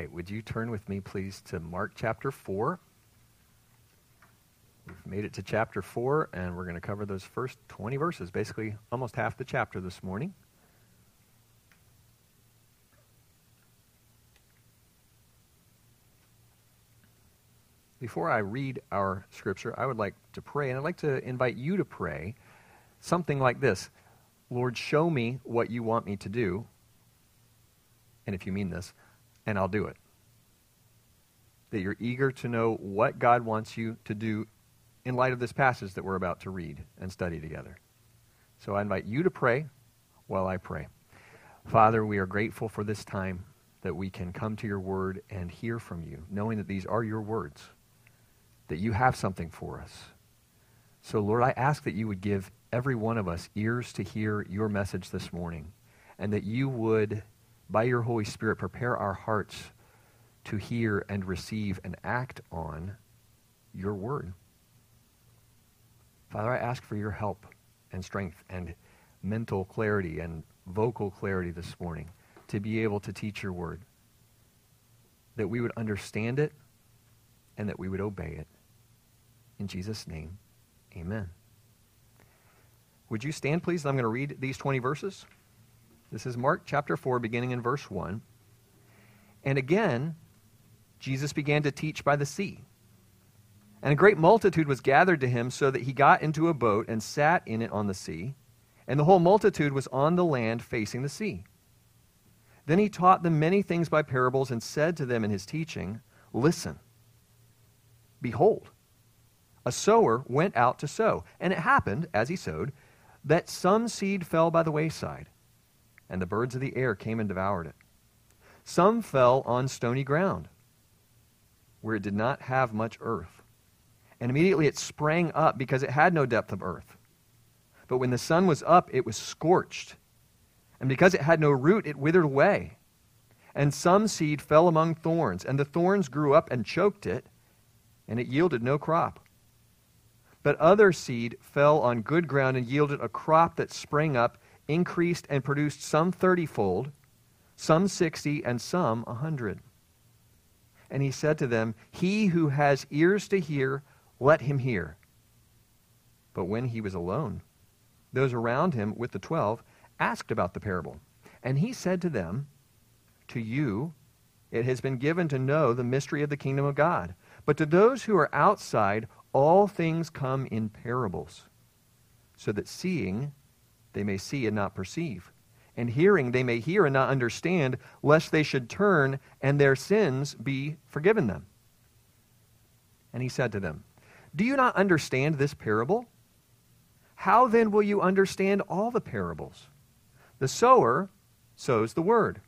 right, would you turn with me, please, to Mark chapter 4? We've made it to chapter 4, and we're going to cover those first 20 verses, basically almost half the chapter this morning. Before I read our scripture, I would like to pray, and I'd like to invite you to pray something like this Lord, show me what you want me to do, and if you mean this, and I'll do it. That you're eager to know what God wants you to do in light of this passage that we're about to read and study together. So I invite you to pray while I pray. Father, we are grateful for this time that we can come to your word and hear from you, knowing that these are your words that you have something for us. So, Lord, I ask that you would give every one of us ears to hear your message this morning, and that you would, by your Holy Spirit, prepare our hearts to hear and receive and act on your word. Father, I ask for your help and strength and mental clarity and vocal clarity this morning to be able to teach your word, that we would understand it and that we would obey it. In Jesus' name, amen. Would you stand, please? I'm going to read these 20 verses. This is Mark chapter 4, beginning in verse 1. And again, Jesus began to teach by the sea. And a great multitude was gathered to him, so that he got into a boat and sat in it on the sea. And the whole multitude was on the land facing the sea. Then he taught them many things by parables and said to them in his teaching, Listen, behold, a sower went out to sow. And it happened, as he sowed, that some seed fell by the wayside, and the birds of the air came and devoured it. Some fell on stony ground, where it did not have much earth. And immediately it sprang up because it had no depth of earth. But when the sun was up, it was scorched. And because it had no root, it withered away. And some seed fell among thorns, and the thorns grew up and choked it, and it yielded no crop. But other seed fell on good ground and yielded a crop that sprang up, increased, and produced some thirtyfold, some sixty, and some a hundred. And he said to them, He who has ears to hear, let him hear. But when he was alone, those around him with the twelve asked about the parable. And he said to them, To you it has been given to know the mystery of the kingdom of God. But to those who are outside, all things come in parables, so that seeing they may see and not perceive, and hearing they may hear and not understand, lest they should turn and their sins be forgiven them. And he said to them, Do you not understand this parable? How then will you understand all the parables? The sower sows the word.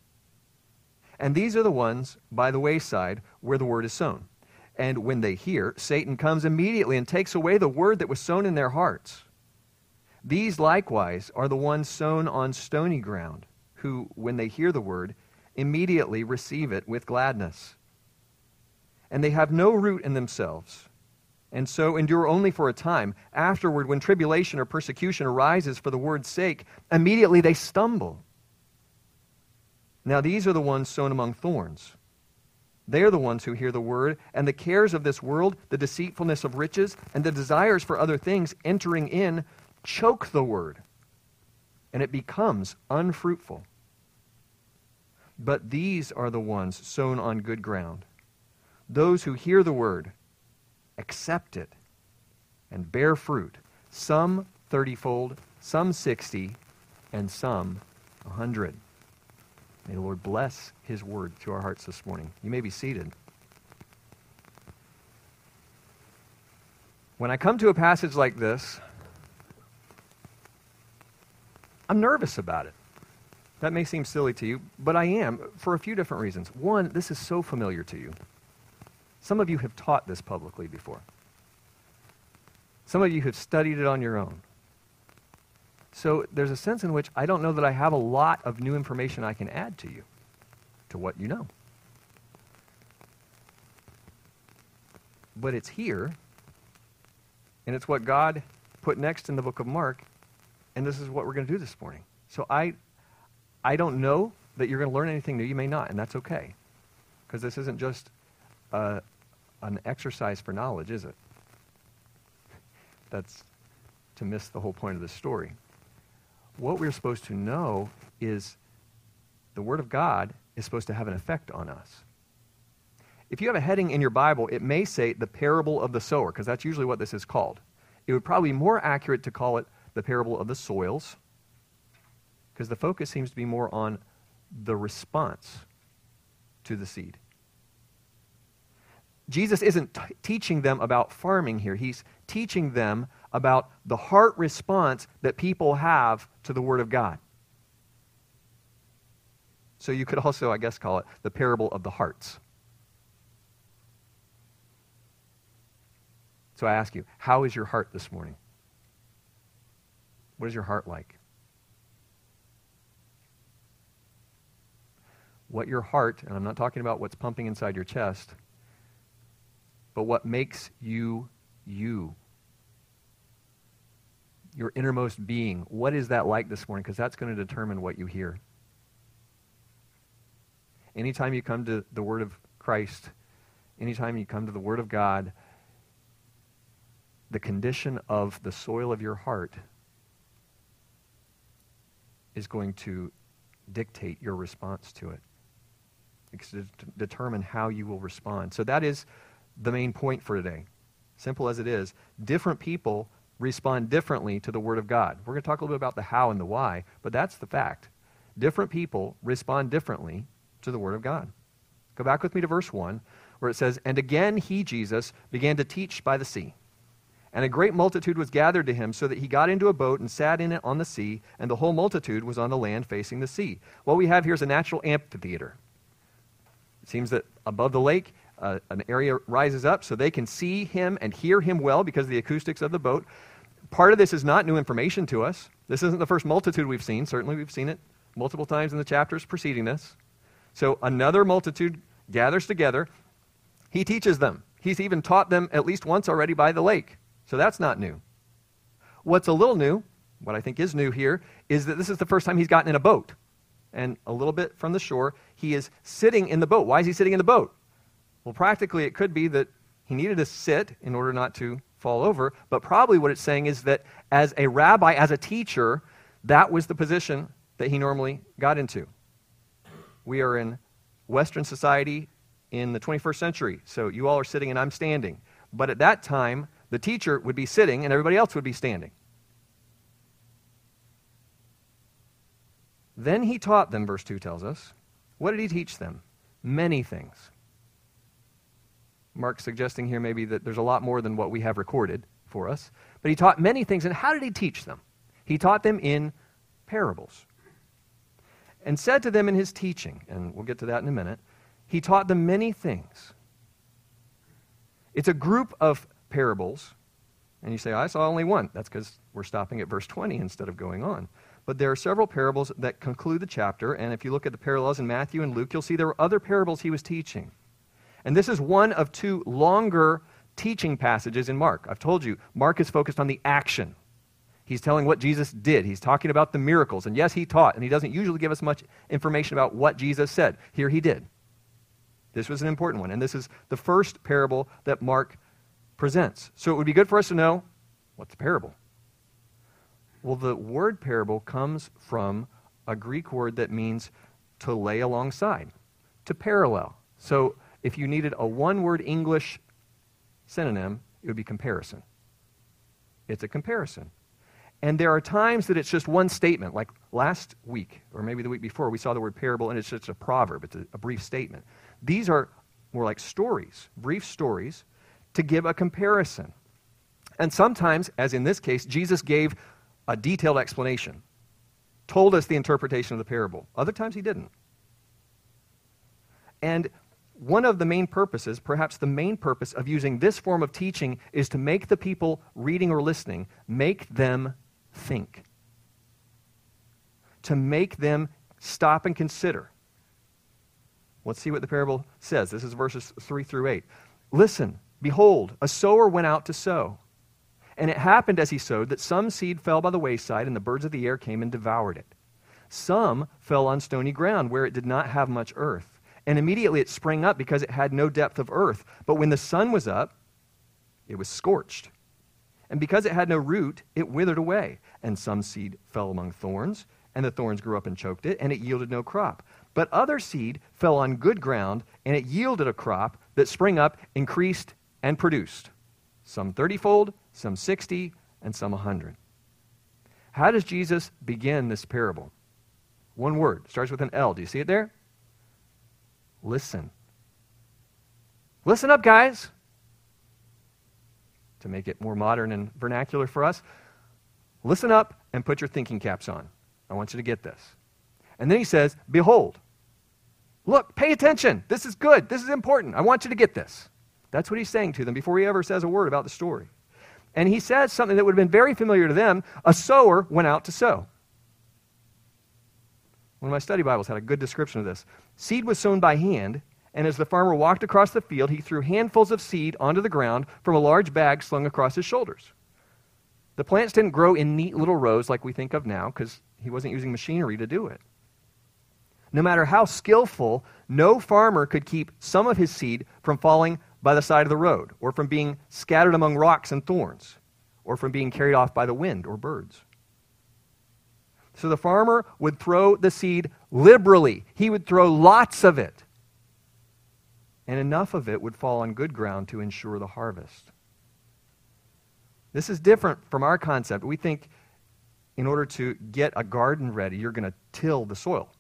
And these are the ones by the wayside where the word is sown. And when they hear, Satan comes immediately and takes away the word that was sown in their hearts. These likewise are the ones sown on stony ground, who, when they hear the word, immediately receive it with gladness. And they have no root in themselves, and so endure only for a time. Afterward, when tribulation or persecution arises for the word's sake, immediately they stumble. Now, these are the ones sown among thorns they are the ones who hear the word, and the cares of this world, the deceitfulness of riches, and the desires for other things entering in choke the word, and it becomes unfruitful. But these are the ones sown on good ground. Those who hear the word, accept it, and bear fruit, some thirtyfold, some sixty, and some a hundred. May the Lord bless his word to our hearts this morning. You may be seated. When I come to a passage like this, I'm nervous about it. That may seem silly to you, but I am for a few different reasons. One, this is so familiar to you. Some of you have taught this publicly before. Some of you have studied it on your own. So there's a sense in which I don't know that I have a lot of new information I can add to you, to what you know. But it's here, and it's what God put next in the book of Mark, and this is what we're going to do this morning. So I, I don't know that you're going to learn anything new. You may not, and that's okay. Because this isn't just uh, an exercise for knowledge, is it? That's to miss the whole point of the story. What we're supposed to know is the Word of God is supposed to have an effect on us. If you have a heading in your Bible, it may say the parable of the sower, because that's usually what this is called. It would probably be more accurate to call it the parable of the soils, because the focus seems to be more on the response to the seed. Jesus isn't t- teaching them about farming here. He's teaching them about the heart response that people have to the Word of God. So you could also, I guess, call it the parable of the hearts. So I ask you, how is your heart this morning? What is your heart like? What your heart, and I'm not talking about what's pumping inside your chest, but what makes you you. Your innermost being. What is that like this morning? Because that's going to determine what you hear. Anytime you come to the Word of Christ, anytime you come to the Word of God, the condition of the soil of your heart is going to dictate your response to it. It's to determine how you will respond. So that is the main point for today. Simple as it is, different people respond differently to the Word of God. We're going to talk a little bit about the how and the why, but that's the fact. Different people respond differently to the Word of God. Go back with me to verse 1, where it says, And again he, Jesus, began to teach by the sea. And a great multitude was gathered to him, so that he got into a boat and sat in it on the sea, and the whole multitude was on the land facing the sea. What we have here is a natural amphitheater. It seems that above the lake, uh, an area rises up so they can see him and hear him well because of the acoustics of the boat. Part of this is not new information to us. This isn't the first multitude we've seen. Certainly, we've seen it multiple times in the chapters preceding this. So, another multitude gathers together. He teaches them. He's even taught them at least once already by the lake. So that's not new. What's a little new, what I think is new here, is that this is the first time he's gotten in a boat. And a little bit from the shore, he is sitting in the boat. Why is he sitting in the boat? Well, practically, it could be that he needed to sit in order not to fall over, but probably what it's saying is that as a rabbi, as a teacher, that was the position that he normally got into. We are in Western society in the 21st century, so you all are sitting and I'm standing. But at that time, the teacher would be sitting and everybody else would be standing. Then he taught them, verse 2 tells us. What did he teach them? Many things. Mark's suggesting here maybe that there's a lot more than what we have recorded for us. But he taught many things. And how did he teach them? He taught them in parables. And said to them in his teaching, and we'll get to that in a minute, he taught them many things. It's a group of parables, and you say, I saw only one. That's because we're stopping at verse 20 instead of going on. But there are several parables that conclude the chapter, and if you look at the parallels in Matthew and Luke, you'll see there were other parables he was teaching. And this is one of two longer teaching passages in Mark. I've told you, Mark is focused on the action. He's telling what Jesus did. He's talking about the miracles. And yes, he taught, and he doesn't usually give us much information about what Jesus said. Here he did. This was an important one. And this is the first parable that Mark presents. So it would be good for us to know what's a parable? Well, the word parable comes from a Greek word that means to lay alongside, to parallel. So if you needed a one word English synonym, it would be comparison. It's a comparison. And there are times that it's just one statement, like last week, or maybe the week before, we saw the word parable, and it's just a proverb, it's a, a brief statement. These are more like stories, brief stories to give a comparison. And sometimes, as in this case, Jesus gave a detailed explanation, told us the interpretation of the parable. Other times, he didn't. And one of the main purposes, perhaps the main purpose of using this form of teaching, is to make the people reading or listening, make them think. To make them stop and consider. Let's see what the parable says. This is verses 3 through 8. Listen, Behold, a sower went out to sow. And it happened as he sowed that some seed fell by the wayside, and the birds of the air came and devoured it. Some fell on stony ground where it did not have much earth. and immediately it sprang up because it had no depth of earth. But when the sun was up, it was scorched. And because it had no root, it withered away. And some seed fell among thorns, and the thorns grew up and choked it, and it yielded no crop. But other seed fell on good ground, and it yielded a crop that sprang up, increased, and produced. Some thirtyfold, some sixty, and some a hundred. How does Jesus begin this parable? One word, starts with an L. Do you see it there? Listen. Listen up, guys. To make it more modern and vernacular for us, listen up and put your thinking caps on. I want you to get this. And then he says, Behold, look, pay attention. This is good. This is important. I want you to get this. That's what he's saying to them before he ever says a word about the story. And he says something that would have been very familiar to them a sower went out to sow. One of my study Bibles had a good description of this. Seed was sown by hand, and as the farmer walked across the field, he threw handfuls of seed onto the ground from a large bag slung across his shoulders. The plants didn't grow in neat little rows like we think of now because he wasn't using machinery to do it. No matter how skillful, no farmer could keep some of his seed from falling by the side of the road, or from being scattered among rocks and thorns, or from being carried off by the wind or birds. So the farmer would throw the seed liberally, he would throw lots of it. And enough of it would fall on good ground to ensure the harvest. This is different from our concept. We think in order to get a garden ready, you're going to till the soil.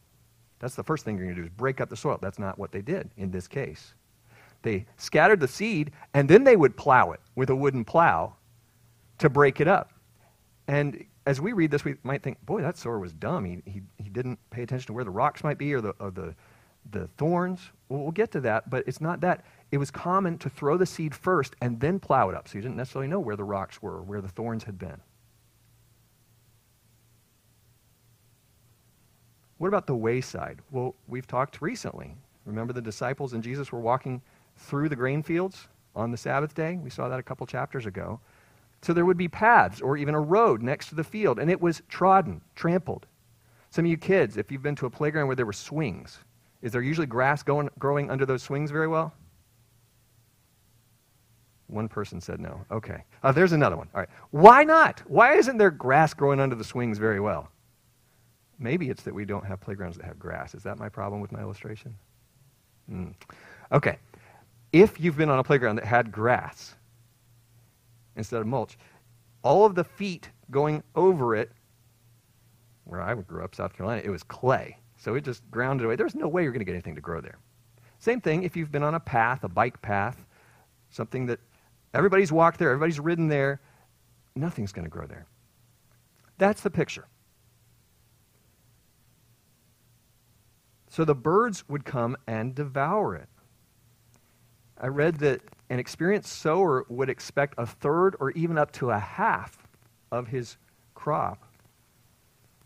That's the first thing you're going to do is break up the soil. That's not what they did in this case. They scattered the seed and then they would plow it with a wooden plow to break it up. And as we read this, we might think, boy, that sower was dumb. He, he, he didn't pay attention to where the rocks might be or the, or the, the thorns. Well, we'll get to that, but it's not that. It was common to throw the seed first and then plow it up. So you didn't necessarily know where the rocks were or where the thorns had been. What about the wayside? Well, we've talked recently. Remember the disciples and Jesus were walking through the grain fields on the Sabbath day? We saw that a couple chapters ago. So there would be paths or even a road next to the field, and it was trodden, trampled. Some of you kids, if you've been to a playground where there were swings, is there usually grass going, growing under those swings very well? One person said no. Okay. Uh, there's another one. All right. Why not? Why isn't there grass growing under the swings very well? Maybe it's that we don't have playgrounds that have grass. Is that my problem with my illustration? Mm. Okay. If you've been on a playground that had grass, instead of mulch. All of the feet going over it, where I grew up, South Carolina, it was clay. So it just grounded away. There's no way you're going to get anything to grow there. Same thing if you've been on a path, a bike path, something that everybody's walked there, everybody's ridden there, nothing's going to grow there. That's the picture. So the birds would come and devour it. I read that an experienced sower would expect a third or even up to a half of his crop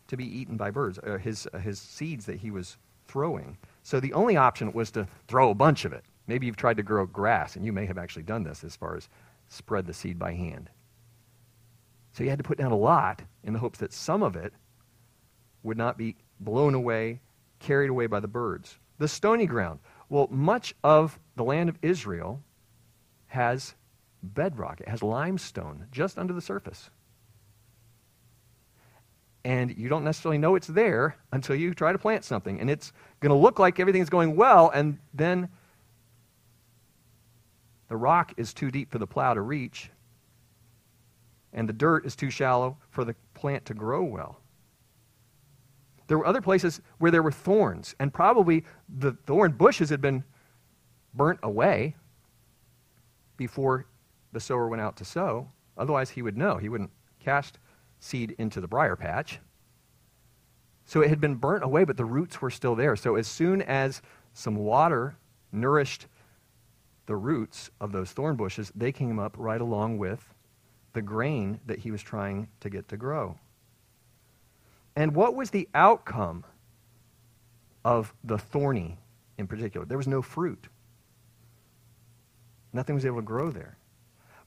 to be eaten by birds, uh, his, uh, his seeds that he was throwing. So the only option was to throw a bunch of it. Maybe you've tried to grow grass, and you may have actually done this as far as spread the seed by hand. So you had to put down a lot in the hopes that some of it would not be blown away, carried away by the birds. The stony ground. Well, much of the land of Israel has bedrock, it has limestone just under the surface. And you don't necessarily know it's there until you try to plant something. And it's going to look like everything's going well, and then the rock is too deep for the plow to reach, and the dirt is too shallow for the plant to grow well. There were other places where there were thorns, and probably the thorn bushes had been burnt away before the sower went out to sow. Otherwise, he would know. He wouldn't cast seed into the briar patch. So it had been burnt away, but the roots were still there. So as soon as some water nourished the roots of those thorn bushes, they came up right along with the grain that he was trying to get to grow. And what was the outcome of the thorny in particular? There was no fruit. Nothing was able to grow there.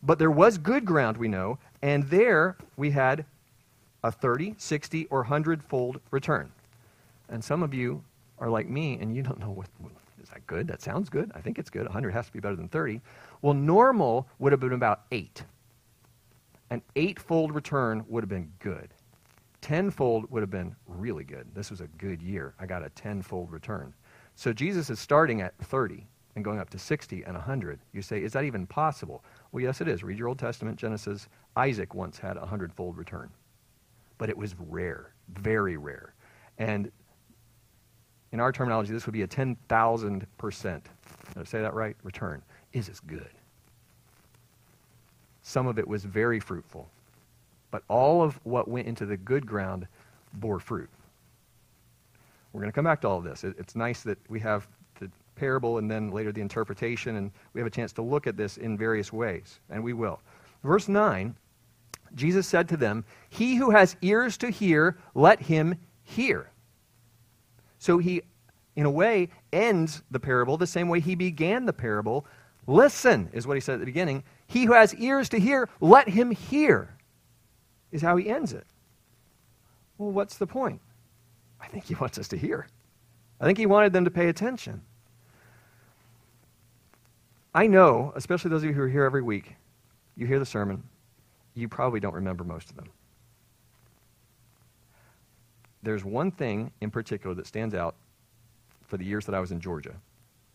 But there was good ground, we know, and there we had a 30, 60, or 100 fold return. And some of you are like me, and you don't know what, Is that good? That sounds good. I think it's good. 100 has to be better than 30. Well, normal would have been about 8. An 8-fold return would have been good. Tenfold would have been really good. This was a good year. I got a tenfold return. So Jesus is starting at 30 and going up to 60 and 100. You say, is that even possible? Well, yes, it is. Read your Old Testament, Genesis. Isaac once had a hundredfold return. But it was rare, very rare. And in our terminology, this would be a 10,000%. Did I say that right? Return. Is as good. Some of it was very fruitful. But all of what went into the good ground bore fruit. We're going to come back to all of this. it's nice that we have parable and then later the interpretation, and we have a chance to look at this in various ways, and we will. Verse 9 Jesus said to them, He who has ears to hear, let him hear. So he, in a way, ends the parable the same way he began the parable. Listen, is what he said at the beginning. He who has ears to hear, let him hear, is how he ends it. Well, what's the point? I think he wants us to hear. I think he wanted them to pay attention. I know, especially those of you who are here every week, you hear the sermon, you probably don't remember most of them. There's one thing in particular that stands out for the years that I was in Georgia,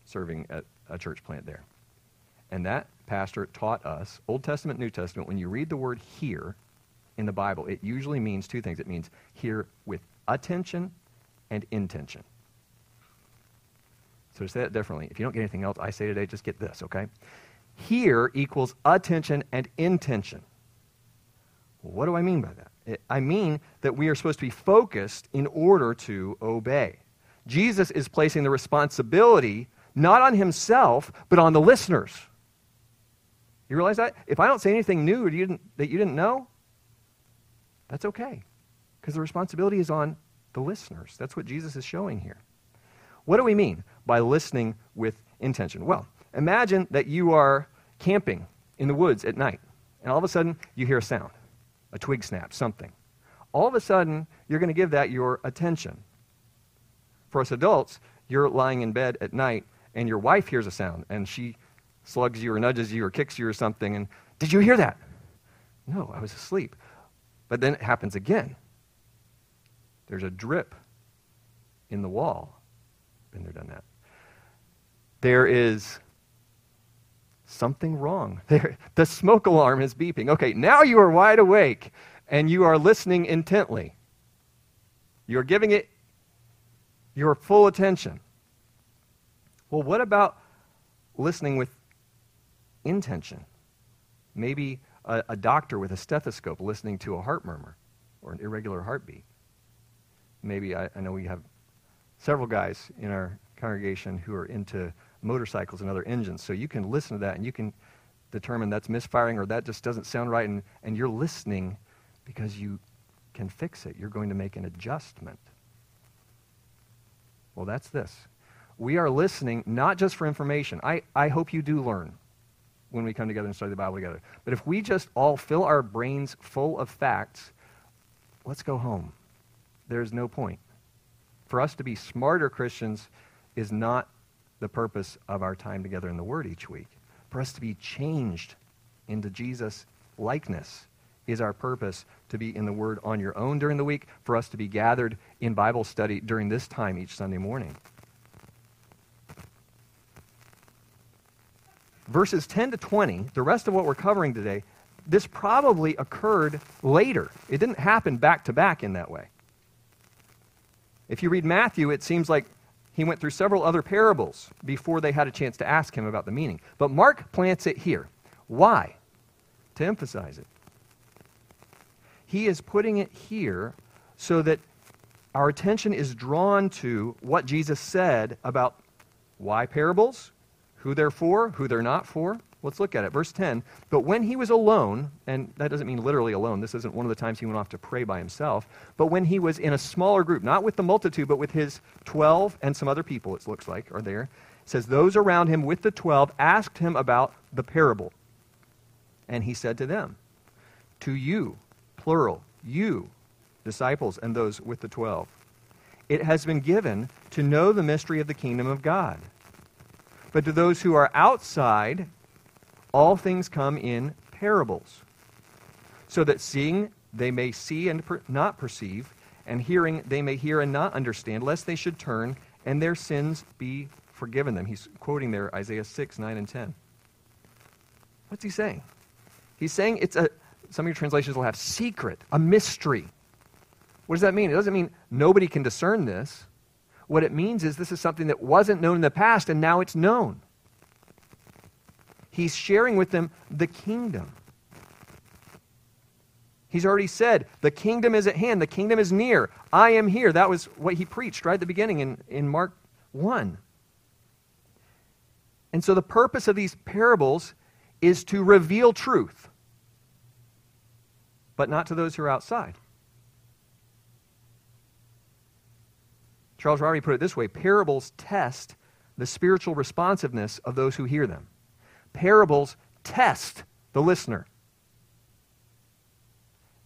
serving at a church plant there. And that pastor taught us, Old Testament, New Testament, when you read the word hear in the Bible, it usually means two things. It means hear with attention and intention. So to say that differently, if you don't get anything else I say today, just get this, okay? Hear equals attention and intention. what do I mean by that? I mean that we are supposed to be focused in order to obey. Jesus is placing the responsibility not on himself, but on the listeners. You realize that? If I don't say anything new you that you didn't know, that's okay. Because the responsibility is on the listeners. That's what Jesus is showing here. What do we mean by listening with intention? Well, imagine that you are camping in the woods at night, and all of a sudden you hear a sound, a twig snap, something. All of a sudden, you're going to give that your attention. For us adults, you're lying in bed at night, and your wife hears a sound, and she slugs you or nudges you or kicks you or something, and did you hear that? No, I was asleep. But then it happens again. There's a drip in the wall. Been there, done that. There is something wrong. There, the smoke alarm is beeping. Okay, now you are wide awake and you are listening intently. You're giving it your full attention. Well, what about listening with intention? Maybe a, a doctor with a stethoscope listening to a heart murmur or an irregular heartbeat maybe I, I know we have several guys in our congregation who are into motorcycles and other engines. So you can listen to that and you can determine that's misfiring or that just doesn't sound right. And, and you're listening because you can fix it. You're going to make an adjustment. Well, that's this. We are listening not just for information. I, I hope you do learn when we come together and study the Bible together. But if we just all fill our brains full of facts, let's go home there's no point. For us to be smarter Christians is not the purpose of our time together in the Word each week. For us to be changed into Jesus' likeness is our purpose to be in the Word on your own during the week, for us to be gathered in Bible study during this time each Sunday morning. Verses 10 to 20, the rest of what we're covering today, this probably occurred later. It didn't happen back to back in that way. If you read Matthew, it seems like he went through several other parables before they had a chance to ask him about the meaning. But Mark plants it here. Why? To emphasize it. He is putting it here so that our attention is drawn to what Jesus said about why parables, who they're for, who they're not for, Let's look at it. Verse 10. But when he was alone, and that doesn't mean literally alone, this isn't one of the times he went off to pray by himself, but when he was in a smaller group, not with the multitude, but with his 12 and some other people, it looks like, are there, it says, Those around him with the 12 asked him about the parable. And he said to them, To you, plural, you, disciples, and those with the 12, it has been given to know the mystery of the kingdom of God But to those who are outside, all things come in parables, so that seeing they may see and per- not perceive, and hearing they may hear and not understand, lest they should turn and their sins be forgiven them. He's quoting there Isaiah 6, 9, and 10. What's he saying? He's saying it's a, some of your translations will have secret, a mystery. What does that mean? It doesn't mean nobody can discern this. What it means is this is something that wasn't known in the past and now it's known. He's sharing with them the kingdom. He's already said, the kingdom is at hand, the kingdom is near. I am here. That was what he preached right at the beginning in, in Mark 1. And so the purpose of these parables is to reveal truth, but not to those who are outside. Charles Ryrie put it this way parables test the spiritual responsiveness of those who hear them. Parables test the listener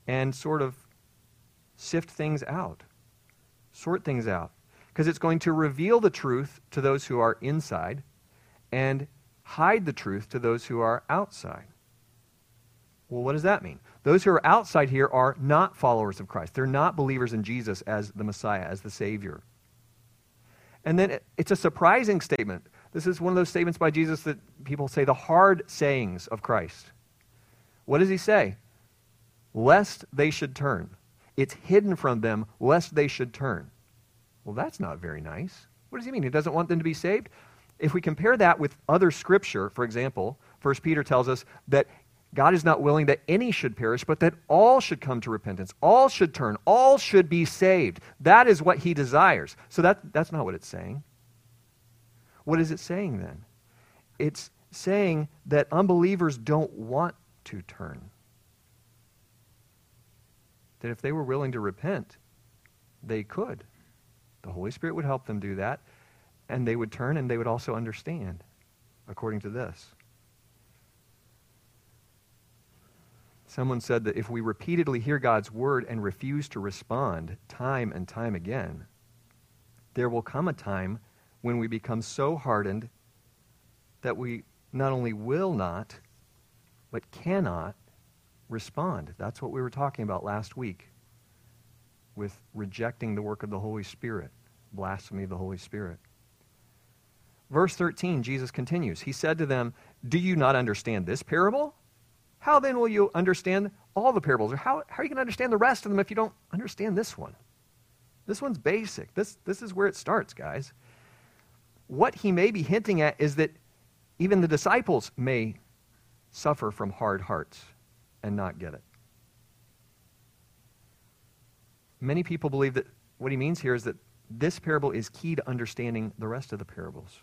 and sort of sift things out, sort things out. Because it's going to reveal the truth to those who are inside and hide the truth to those who are outside. Well, what does that mean? Those who are outside here are not followers of Christ. They're not believers in Jesus as the Messiah, as the Savior. And then it's a surprising statement. This is one of those statements by Jesus that people say the hard sayings of Christ. What does he say? lest they should turn. It's hidden from them, lest they should turn. Well, that's not very nice. What does he mean? He doesn't want them to be saved? If we compare that with other scripture, for example, 1 Peter tells us that God is not willing that any should perish, but that all should come to repentance. All should turn. All should be saved. That is what he desires. So that, that's not what it's saying. What is it saying then? It's saying that unbelievers don't want to turn that if they were willing to repent, they could. The Holy Spirit would help them do that, and they would turn and they would also understand, according to this. Someone said that if we repeatedly hear God's word and refuse to respond time and time again, there will come a time when we become so hardened that we not only will not, but cannot respond. That's what we were talking about last week with rejecting the work of the Holy Spirit, blasphemy of the Holy Spirit. Verse 13, Jesus continues. He said to them, Do you not understand this parable? How then will you understand all the parables? Or how, how are you going to understand the rest of them if you don't understand this one? This one's basic. This, this is where it starts, guys. What he may be hinting at is that even the disciples may suffer from hard hearts and not get it. Many people believe that what he means here is that this parable is key to understanding the rest of the parables.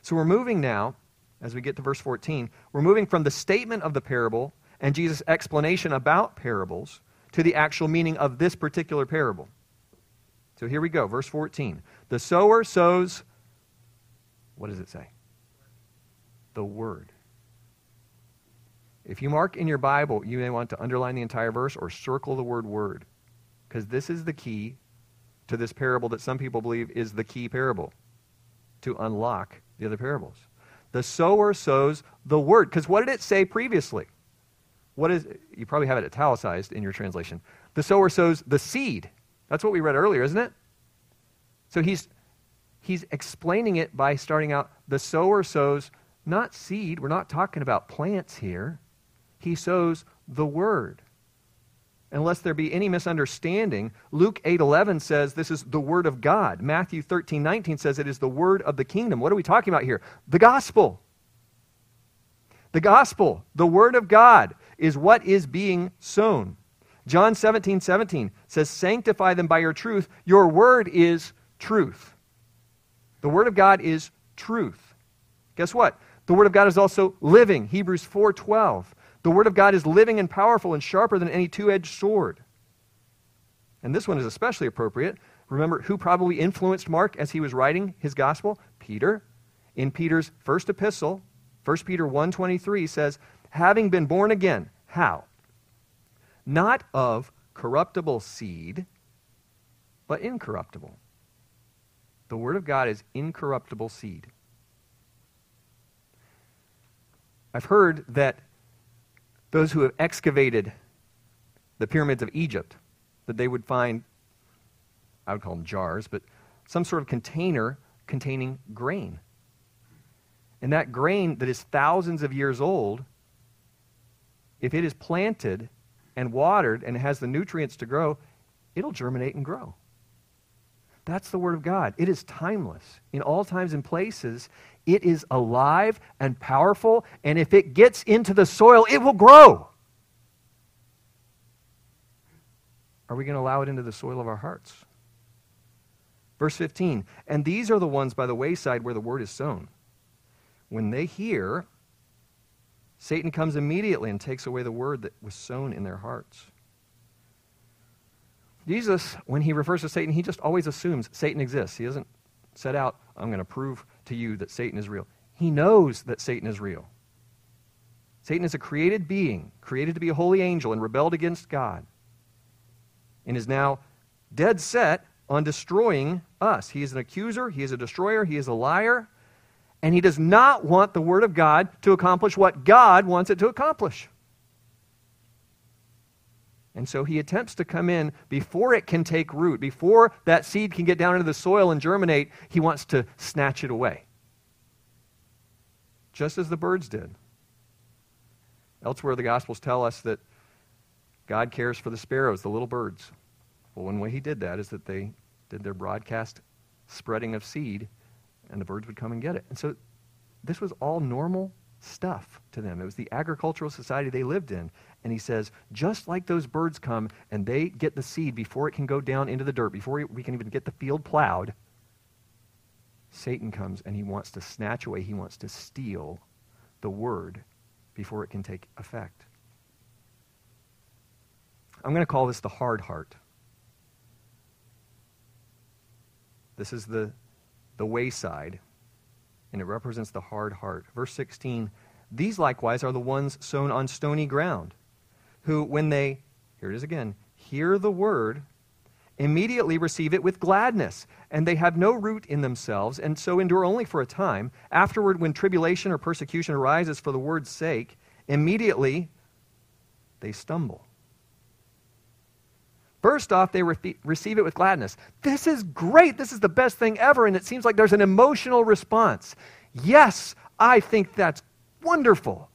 So we're moving now, as we get to verse 14, we're moving from the statement of the parable and Jesus' explanation about parables to the actual meaning of this particular parable. So here we go, verse 14. The sower sows, what does it say? The word. If you mark in your Bible, you may want to underline the entire verse or circle the word word, because this is the key to this parable that some people believe is the key parable to unlock the other parables. The sower sows the word. Because what did it say previously? What is you probably have it italicized in your translation. The sower sows the seed. That's what we read earlier, isn't it? So he's he's explaining it by starting out the sower sows not seed. We're not talking about plants here he sows the word. Unless there be any misunderstanding, Luke 8:11 says this is the word of God. Matthew 13:19 says it is the word of the kingdom. What are we talking about here? The gospel. The gospel, the word of God is what is being sown. John 17, 17 says, Sanctify them by your truth. Your word is truth. The word of God is truth. Guess what? The word of God is also living. Hebrews 4:12. The Word of God is living and powerful and sharper than any two edged sword. And this one is especially appropriate. Remember who probably influenced Mark as he was writing his gospel? Peter. In Peter's first epistle, 1 Peter 1:23 says, "Having been born again, how? not of corruptible seed, but incorruptible. The Word of God is incorruptible seed. I've heard that those who have excavated the pyramids of Egypt, that they would find, I would call them jars, but some sort of container containing grain. And that grain that is thousands of years old, if it is planted and watered and has the nutrients to grow, it'll germinate and grow. That's the Word of God. It is timeless. In all times and places, it is alive and powerful, and if it gets into the soil, it will grow. Are we going to allow it into the soil of our hearts? Verse 15, and these are the ones by the wayside where the word is sown. When they hear, Satan comes immediately and takes away the word that was sown in their hearts. Jesus, when he refers to Satan, he just always assumes Satan exists. He doesn't set out, I'm going to prove to you that Satan is real. He knows that Satan is real. Satan is a created being, created to be a holy angel, and rebelled against God, and is now dead set on destroying us. He is an accuser, he is a destroyer, he is a liar, and he does not want the Word of God to accomplish what God wants it to accomplish. And so he attempts to come in before it can take root, before that seed can get down into the soil and germinate, he wants to snatch it away. Just as the birds did. Elsewhere, the Gospels tell us that God cares for the sparrows, the little birds. Well, one way he did that is that they did their broadcast spreading of seed, and the birds would come and get it. And so this was all normal stuff to them. It was the agricultural society they lived in. And he says, just like those birds come and they get the seed before it can go down into the dirt, before we can even get the field plowed, Satan comes and he wants to snatch away, he wants to steal the word before it can take effect. I'm going to call this the hard heart. This is the, the wayside and it represents the hard heart. Verse 16 These likewise are the ones sown on stony ground, who, when they, here it is again, hear the word, immediately receive it with gladness, and they have no root in themselves, and so endure only for a time. Afterward, when tribulation or persecution arises for the word's sake, immediately they stumble. First off, they re- receive it with gladness. This is great. This is the best thing ever. And it seems like there's an emotional response. Yes, I think that's wonderful.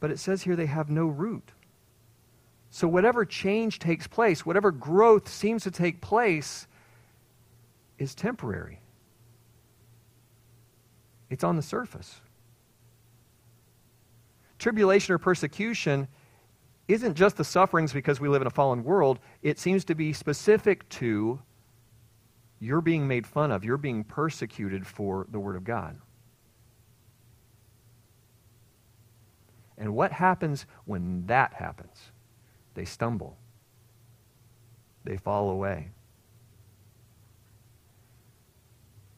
But it says here they have no root. So, whatever change takes place, whatever growth seems to take place, is temporary. It's on the surface. Tribulation or persecution isn't just the sufferings because we live in a fallen world, it seems to be specific to you're being made fun of, you're being persecuted for the Word of God. And what happens when that happens? They stumble, they fall away.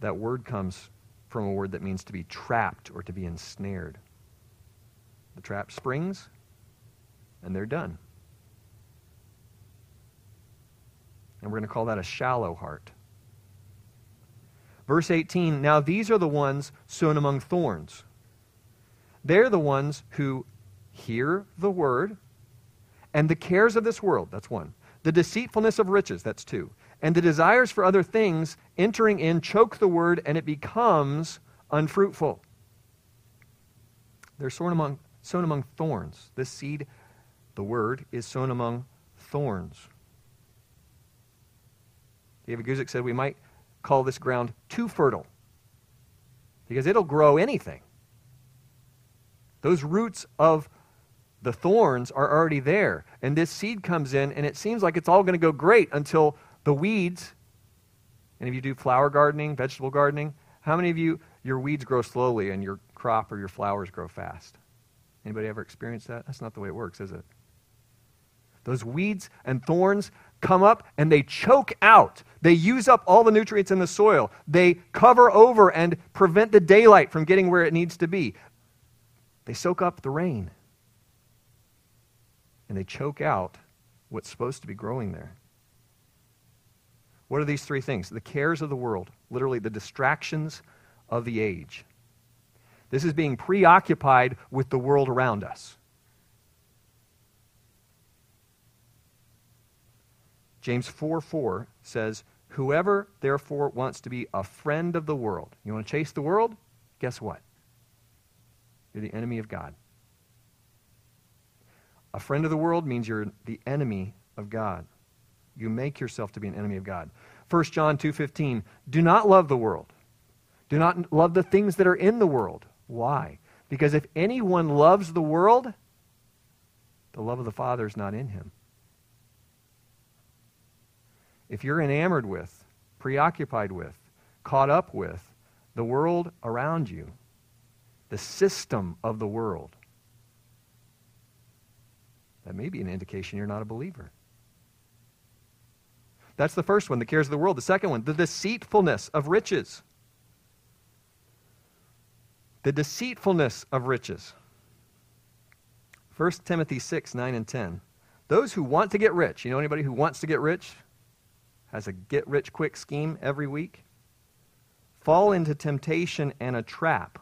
That word comes from a word that means to be trapped or to be ensnared. The trap springs, and they're done. And we're going to call that a shallow heart. Verse 18 Now these are the ones sown among thorns. They're the ones who hear the word, and the cares of this world, that's one. The deceitfulness of riches, that's two. And the desires for other things entering in choke the word, and it becomes unfruitful. They're sown among, sown among thorns. This seed the word is sown among thorns. David Guzik said we might call this ground too fertile because it'll grow anything. Those roots of the thorns are already there. And this seed comes in, and it seems like it's all going to go great until the weeds. And if you do flower gardening, vegetable gardening, how many of you, your weeds grow slowly and your crop or your flowers grow fast? Anybody ever experienced that? That's not the way it works, is it? Those weeds and thorns come up and they choke out. They use up all the nutrients in the soil. They cover over and prevent the daylight from getting where it needs to be. They soak up the rain. And they choke out what's supposed to be growing there. What are these three things? The cares of the world, literally the distractions of the age. This is being preoccupied with the world around us. James 4 4 says, Whoever therefore wants to be a friend of the world, you want to chase the world? Guess what? You're the enemy of God. A friend of the world means you're the enemy of God. You make yourself to be an enemy of God. 1 John 2:15 Do not love the world. Do not love the things that are in the world. Why? Because if anyone loves the world, the love of the Father is not in him. If you're enamored with, preoccupied with, caught up with the world around you, the system of the world, that may be an indication you're not a believer. That's the first one, the cares of the world. The second one, the deceitfulness of riches. The deceitfulness of riches. 1 Timothy 6, 9 and 10. Those who want to get rich, you know anybody who wants to get rich? Has a get rich quick scheme every week? Fall into temptation and a trap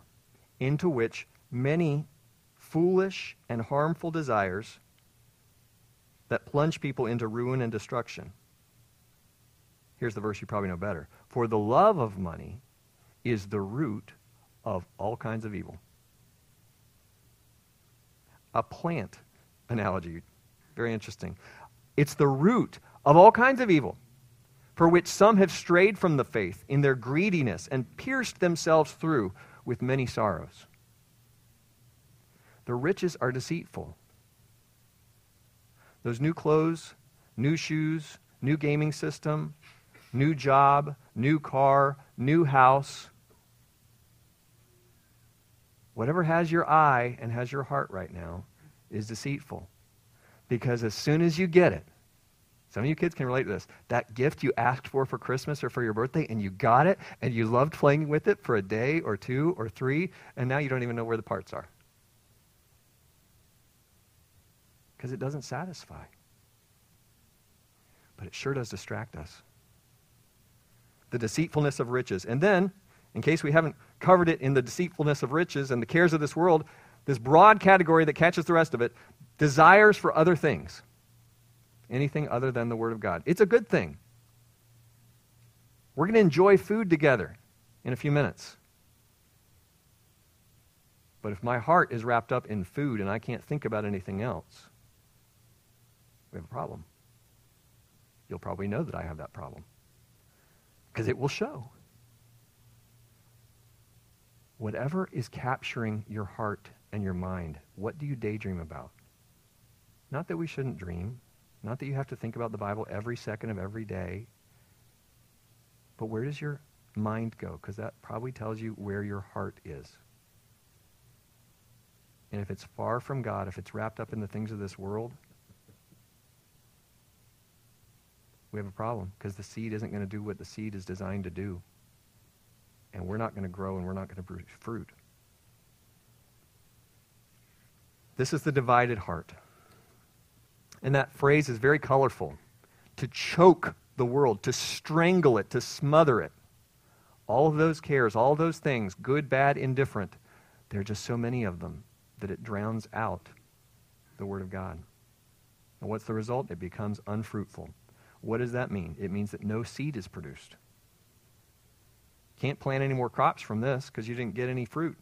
into which many foolish and harmful desires that plunge people into ruin and destruction. Here's the verse you probably know better. For the love of money is the root of all kinds of evil. A plant analogy. Very interesting. It's the root of all kinds of evil, for which some have strayed from the faith in their greediness and pierced themselves through with many sorrows. The riches are deceitful. Those new clothes, new shoes, new gaming system, new job, new car, new house. Whatever has your eye and has your heart right now is deceitful. Because as soon as you get it, some of you kids can relate to this. That gift you asked for for Christmas or for your birthday, and you got it, and you loved playing with it for a day or two or three, and now you don't even know where the parts are. Because it doesn't satisfy. But it sure does distract us the deceitfulness of riches. And then, in case we haven't covered it in the deceitfulness of riches and the cares of this world, this broad category that catches the rest of it desires for other things. Anything other than the Word of God. It's a good thing. We're going to enjoy food together in a few minutes. But if my heart is wrapped up in food and I can't think about anything else, we have a problem. You'll probably know that I have that problem because it will show. Whatever is capturing your heart and your mind, what do you daydream about? Not that we shouldn't dream, not that you have to think about the Bible every second of every day, but where does your mind go? Because that probably tells you where your heart is. And if it's far from God, if it's wrapped up in the things of this world, we have a problem because the seed isn't going to do what the seed is designed to do. And we're not going to grow and we're not going to produce fruit. This is the divided heart. And that phrase is very colorful. To choke the world, to strangle it, to smother it. All of those cares, all those things, good, bad, indifferent, there are just so many of them that it drowns out the Word of God. And what's the result? It becomes unfruitful. What does that mean? It means that no seed is produced. Can't plant any more crops from this because you didn't get any fruit.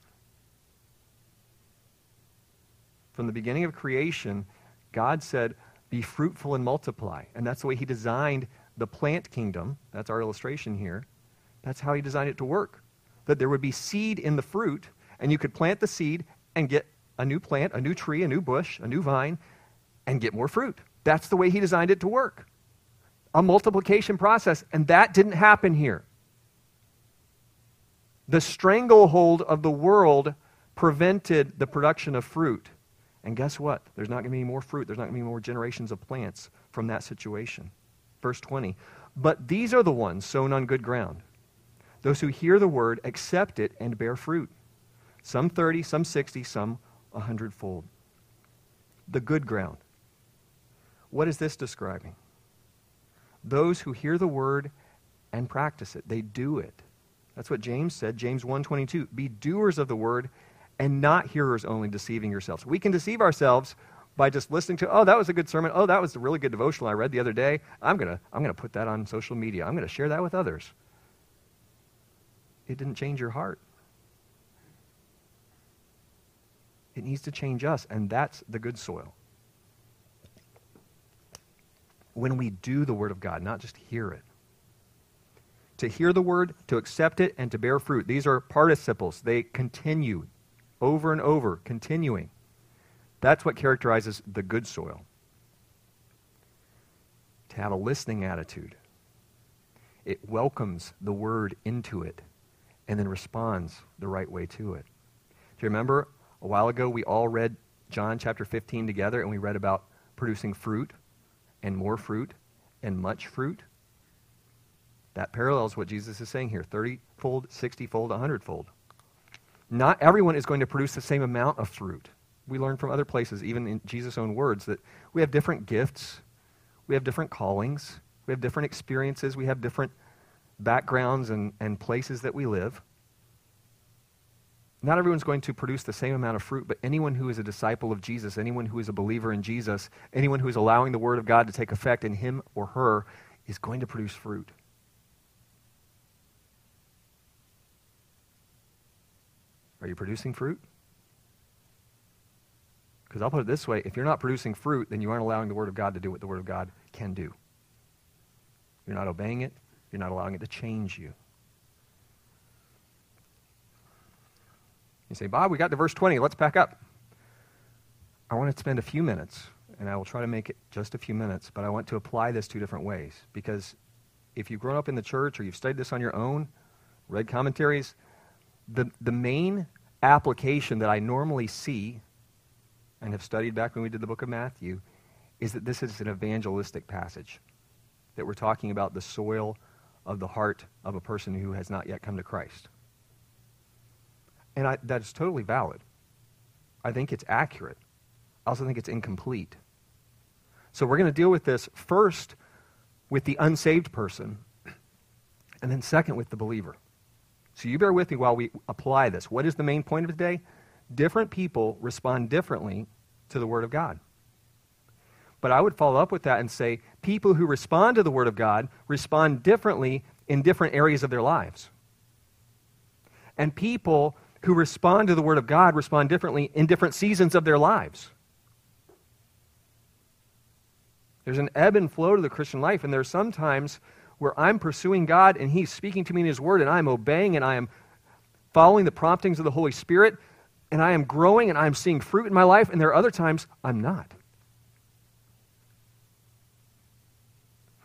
From the beginning of creation, God said, Be fruitful and multiply. And that's the way He designed the plant kingdom. That's our illustration here. That's how He designed it to work. That there would be seed in the fruit, and you could plant the seed and get a new plant, a new tree, a new bush, a new vine, and get more fruit. That's the way He designed it to work a multiplication process, and that didn't happen here. The stranglehold of the world prevented the production of fruit. And guess what? There's not going to be any more fruit. There's not going to be more generations of plants from that situation. Verse 20. But these are the ones sown on good ground. Those who hear the word, accept it, and bear fruit. Some 30, some 60, some a hundredfold. The good ground. What is this describing? those who hear the word and practice it. They do it. That's what James said, James 1:22. Be doers of the word and not hearers only, deceiving yourselves. We can deceive ourselves by just listening to, oh, that was a good sermon. Oh, that was a really good devotional I read the other day. I'm going to I'm going to put that on social media. I'm going to share that with others. It didn't change your heart. It needs to change us, and that's the good soil. When we do the Word of God, not just hear it. To hear the Word, to accept it, and to bear fruit. These are participles. They continue over and over, continuing. That's what characterizes the good soil. To have a listening attitude, it welcomes the word into it and then responds the right way to it. Do you remember a while ago we all read John chapter 15 together and we read about producing fruit and more fruit and much fruit? That parallels what Jesus is saying here 30 fold, 60 fold, 100 fold. Not everyone is going to produce the same amount of fruit. We learn from other places, even in Jesus' own words, that we have different gifts, we have different callings, we have different experiences, we have different backgrounds and, and places that we live. Not everyone's going to produce the same amount of fruit, but anyone who is a disciple of Jesus, anyone who is a believer in Jesus, anyone who is allowing the Word of God to take effect in him or her is going to produce fruit. Are you producing fruit? Because I'll put it this way if you're not producing fruit, then you aren't allowing the Word of God to do what the Word of God can do. You're not obeying it, you're not allowing it to change you. You say, Bob, we got to verse 20. Let's back up. I want to spend a few minutes, and I will try to make it just a few minutes, but I want to apply this two different ways. Because if you've grown up in the church or you've studied this on your own, read commentaries, the, the main application that I normally see and have studied back when we did the book of Matthew is that this is an evangelistic passage. That we're talking about the soil of the heart of a person who has not yet come to Christ. And I, that is totally valid. I think it's accurate. I also think it's incomplete. So we're going to deal with this first with the unsaved person, and then second with the believer. So you bear with me while we apply this. What is the main point of today? Different people respond differently to the Word of God. But I would follow up with that and say people who respond to the Word of God respond differently in different areas of their lives. And people who respond to the Word of God respond differently in different seasons of their lives. There's an ebb and flow to the Christian life, and there's sometimes where I'm pursuing God and He's speaking to me in His Word and I'm obeying and I am following the promptings of the Holy Spirit and I am growing and I'm seeing fruit in my life, and there are other times I'm not.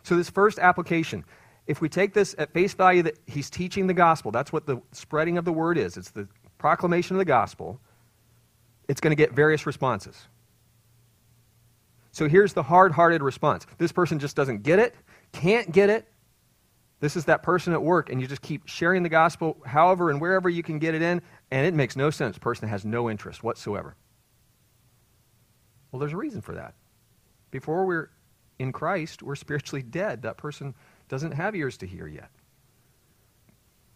So, this first application, if we take this at face value that He's teaching the gospel, that's what the spreading of the word is, it's the proclamation of the gospel, it's going to get various responses. So here's the hard hearted response. This person just doesn't get it, can't get it, this is that person at work, and you just keep sharing the gospel however and wherever you can get it in, and it makes no sense. Person has no interest whatsoever. Well, there's a reason for that. Before we're in Christ, we're spiritually dead. That person doesn't have ears to hear yet.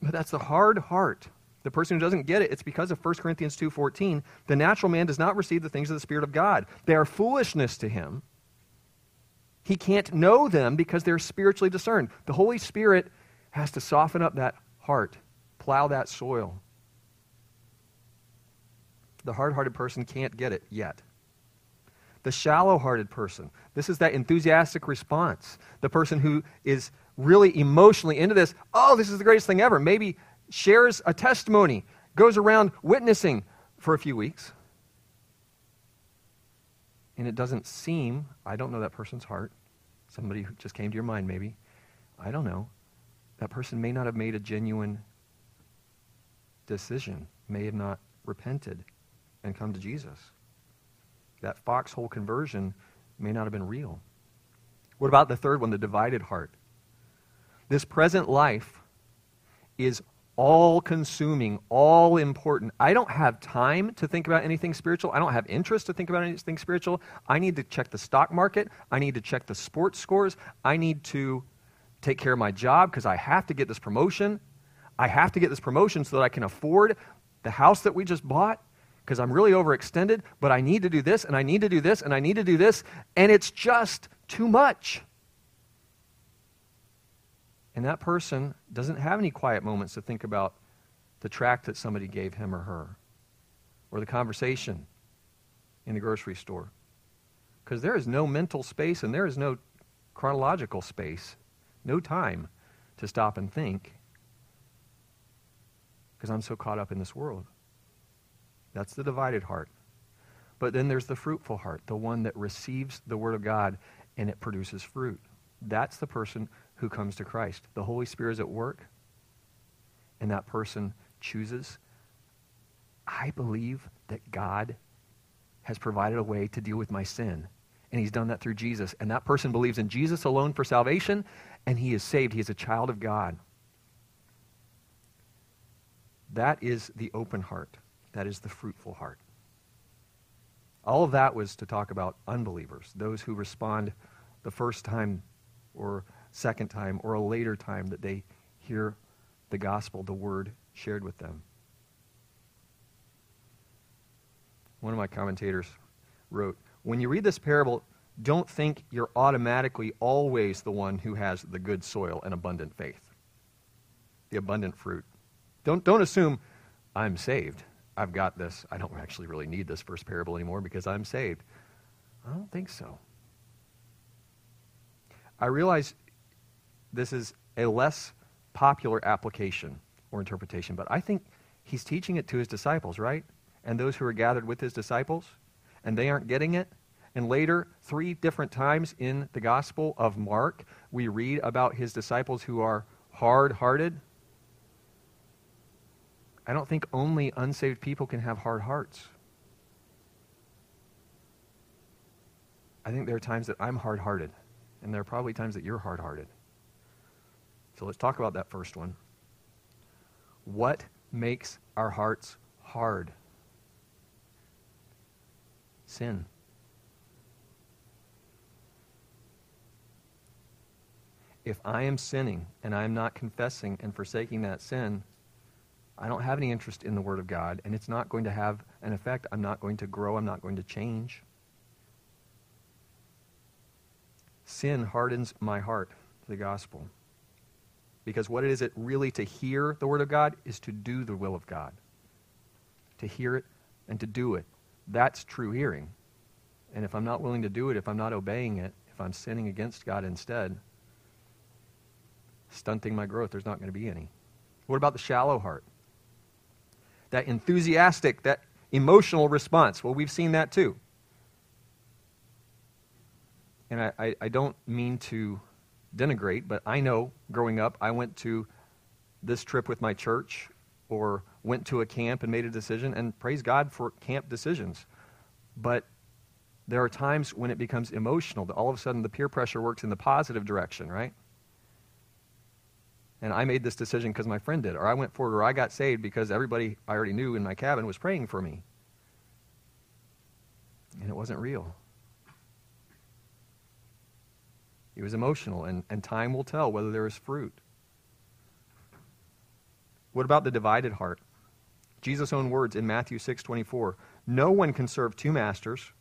But that's the hard heart. The person who doesn't get it, it's because of 1 Corinthians 2:14, the natural man does not receive the things of the spirit of God. They are foolishness to him he can't know them because they're spiritually discerned. The Holy Spirit has to soften up that heart, plow that soil. The hard hearted person can't get it yet. The shallow hearted person, this is that enthusiastic response. The person who is really emotionally into this, oh, this is the greatest thing ever. Maybe shares a testimony, goes around witnessing for a few weeks and it doesn't seem, I don't know that person's heart. Somebody who just came to your mind, maybe. I don't know. That person may not have made a genuine decision, may have not repented and come to Jesus. That foxhole conversion may not have been real. What about the third one, the divided heart? This present life is all consuming, all important. I don't have time to think about anything spiritual. I don't have interest to think about anything spiritual. I need to check the stock market. I need to check the sports scores. I need to take care of my job because I have to get this promotion. I have to get this promotion so that I can afford the house that we just bought. because I'm really overextended, but I need to do this, and I need to do this, and I need to do this, and it's just too much. And that person doesn't have any quiet moments to think about the tract that somebody gave him or her, or the conversation in the grocery store. Because there is no mental space and there is no chronological space, no time to stop and think because I'm so caught up in this world. That's the divided heart. But then there's the fruitful heart, the one that receives the Word of God and it produces fruit. That's the person who comes to Christ. The Holy Spirit is at work, and that person chooses. I believe that God has provided a way to deal with my sin. And he's done that through Jesus. And that person believes in Jesus alone for salvation, and he is saved. He is a child of God. That is the open heart. That is the fruitful heart. All of that was to talk about unbelievers, those who respond the first time or second time or a later time that they hear the gospel, the word shared with them. One of my commentators wrote When you read this parable, don't think you're automatically always the one who has the good soil and abundant faith, the abundant fruit. Don't, don't assume I'm saved. I've got this. I don't actually really need this first parable anymore because I'm saved. I don't think so. I realize this is a less popular application or interpretation, but I think he's teaching it to his disciples, right? And those who are gathered with his disciples, and they aren't getting it. And later, three different times in the Gospel of Mark, we read about his disciples who are hard hearted, I don't think only unsaved people can have hard hearts. I think there are times that I'm hard hearted, and there are probably times that you're hard hearted. So let's talk about that first one. What makes our hearts hard? Sin. If I am sinning and I'm not confessing and forsaking that sin, I don't have any interest in the Word of God, and it's not going to have an effect. I'm not going to grow. I'm not going to change. Sin hardens my heart to the gospel. Because what is it really to hear the Word of God is to do the will of God. To hear it and to do it. That's true hearing. And if I'm not willing to do it, if I'm not obeying it, if I'm sinning against God instead, stunting my growth, there's not going to be any. What about the shallow heart? that enthusiastic, that emotional response. Well, we've seen that too. And I, I, I, don't mean to denigrate, but I know growing up, I went to this trip with my church or went to a camp and made a decision, and praise God for camp decisions. But there are times when it becomes emotional, that all of a sudden the peer pressure works in the positive direction, right? and I made this decision because my friend did, or I went forward, or I got saved because everybody I already knew in my cabin was praying for me. And it wasn't real. It was emotional, and, and time will tell whether there is fruit. What about the divided heart? Jesus' own words in Matthew 6:24, "No one can serve two masters,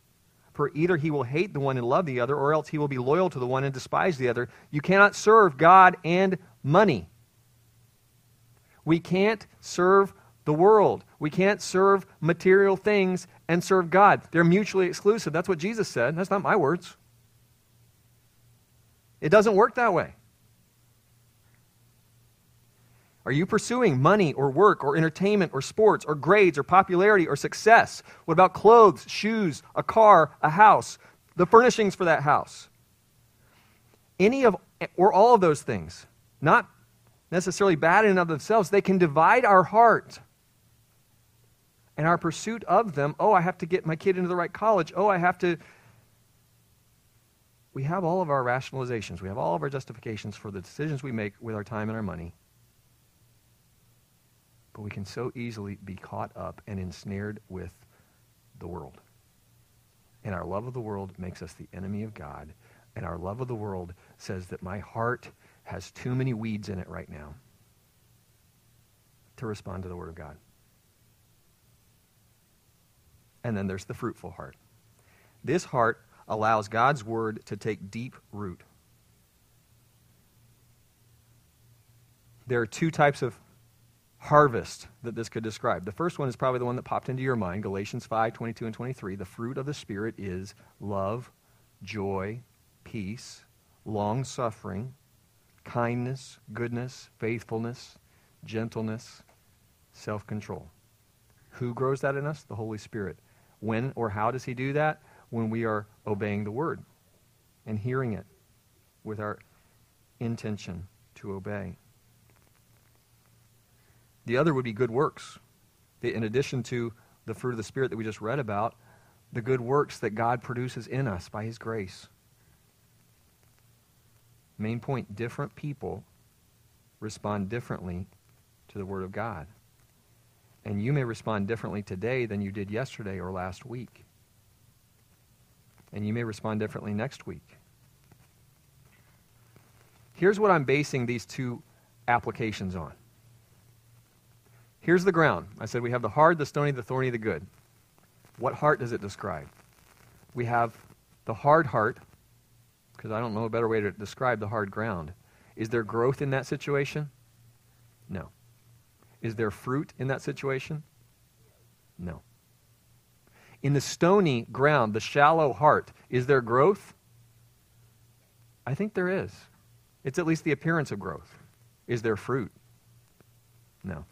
for either he will hate the one and love the other, or else he will be loyal to the one and despise the other. You cannot serve God and money. We can't serve the world. We can't serve material things and serve God. They're mutually exclusive. That's what Jesus said. That's not my words. It doesn't work that way. Are you pursuing money or work or entertainment or sports or grades or popularity or success? What about clothes, shoes, a car, a house, the furnishings for that house? Any of or all of those things not necessarily bad in and of themselves, they can divide our heart. And our pursuit of them, oh, I have to get my kid into the right college. Oh, I have to. We have all of our rationalizations. We have all of our justifications for the decisions we make with our time and our money. But we can so easily be caught up and ensnared with the world. And our love of the world makes us the enemy of God. And our love of the world says that my heart has too many weeds in it right now to respond to the Word of God. and then there's the fruitful heart. This heart allows God's word to take deep root. There are two types of harvest that this could describe. The first one is probably the one that popped into your mind Galatians 5 22 and 23. The fruit of the Spirit is love, joy, peace, long suffering, kindness, goodness, faithfulness, gentleness, self control. Who grows that in us? The Holy Spirit. When or how does He do that? When we are obeying the Word and hearing it with our intention to obey. The other would be good works. In addition to the fruit of the Spirit that we just read about, the good works that God produces in us by His grace. Main point different people respond differently to the Word of God. And you may respond differently today than you did yesterday or last week. And you may respond differently next week. Here's what I'm basing these two applications on. Here's the ground. I said we have the hard, the stony, the thorny, the good. What heart does it describe? We have the hard heart, because I don't know a better way to describe the hard ground. Is there growth in that situation? No. Is there fruit in that situation? No. In the stony ground, the shallow heart, is there growth? I think there is. It's at least the appearance of growth. Is there fruit? No.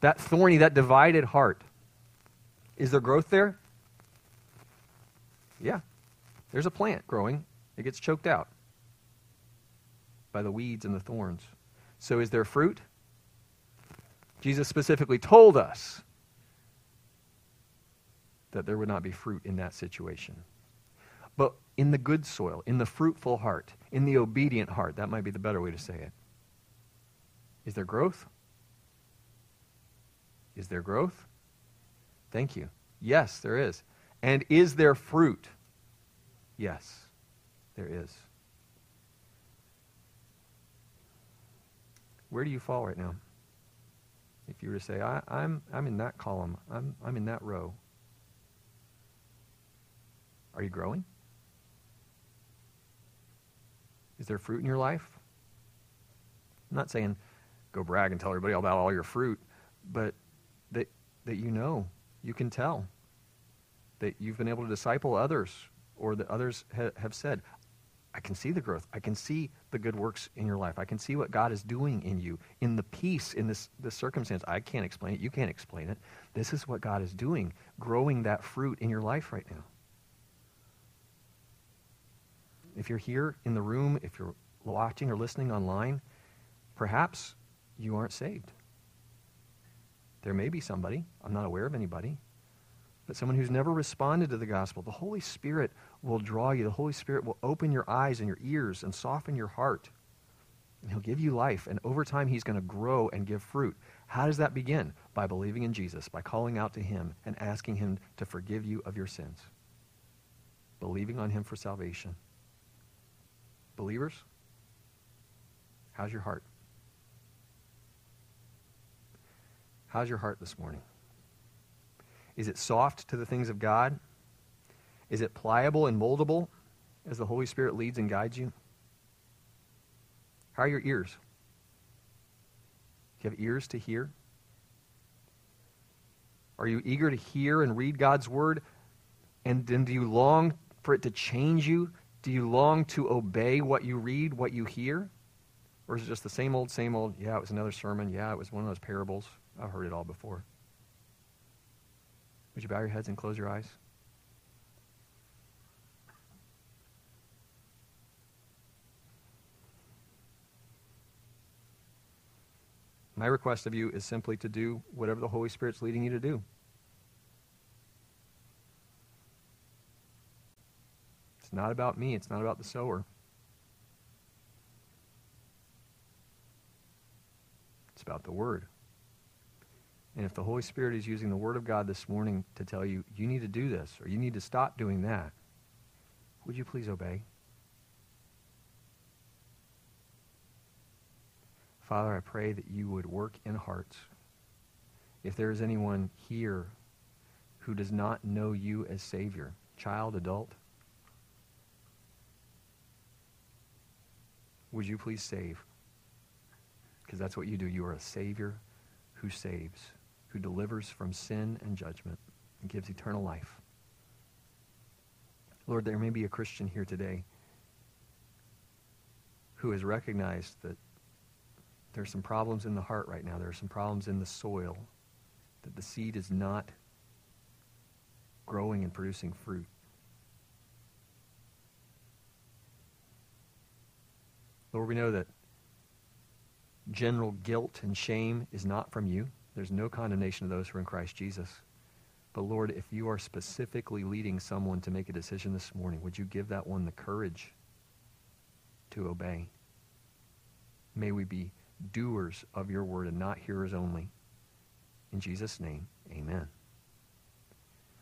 That thorny, that divided heart, is there growth there? Yeah. There's a plant growing. It gets choked out by the weeds and the thorns. So is there fruit? Jesus specifically told us that there would not be fruit in that situation. But in the good soil, in the fruitful heart, in the obedient heart, that might be the better way to say it. Is there growth? Is there growth? Thank you. Yes, there is. And is there fruit? Yes, there is. Where do you fall right now? If you were to say, I, am I'm, I'm in that column, I'm, I'm in that row, are you growing? Is there fruit in your life? I'm not saying go brag and tell everybody about all your fruit, but that, that you know, you can tell, that you've been able to disciple others, or that others ha- have said, I can see the growth. I can see the good works in your life. I can see what God is doing in you, in the peace, in this, this circumstance. I can't explain it. You can't explain it. This is what God is doing, growing that fruit in your life right now. If you're here in the room, if you're watching or listening online, perhaps you aren't saved. There may be somebody, I'm not aware of anybody, but someone who's never responded to the gospel. The Holy Spirit will draw you. The Holy Spirit will open your eyes and your ears and soften your heart. And He'll give you life. And over time, He's going to grow and give fruit. How does that begin? By believing in Jesus, by calling out to Him and asking Him to forgive you of your sins. Believing on Him for salvation. Believers, how's your heart? How's your heart this morning? Is it soft to the things of God? Is it pliable and moldable as the Holy Spirit leads and guides you? How are your ears? Do you have ears to hear? Are you eager to hear and read God's word? And then do you long for it to change you? Do you long to obey what you read, what you hear? Or is it just the same old, same old? Yeah, it was another sermon. Yeah, it was one of those parables. I've heard it all before. Would you bow your heads and close your eyes? My request of you is simply to do whatever the Holy Spirit's leading you to do. Not about me, it's not about the sower. It's about the Word. And if the Holy Spirit is using the Word of God this morning to tell you, you need to do this or you need to stop doing that, would you please obey? Father, I pray that you would work in hearts. If there is anyone here who does not know you as Savior, child, adult, would you please save? Because that's what you do. You are a Savior who saves, who delivers from sin and judgment and gives eternal life. Lord, there may be a Christian here today who has recognized that there are some problems in the heart right now. There are some problems in the soil, that the seed is not growing and producing fruit. Lord, we know that general guilt and shame is not from you. There's no condemnation of those who are in Christ Jesus. But Lord, if you are specifically leading someone to make a decision this morning, would you give that one the courage to obey? May we be doers of your word and not hearers only. In Jesus' name, amen.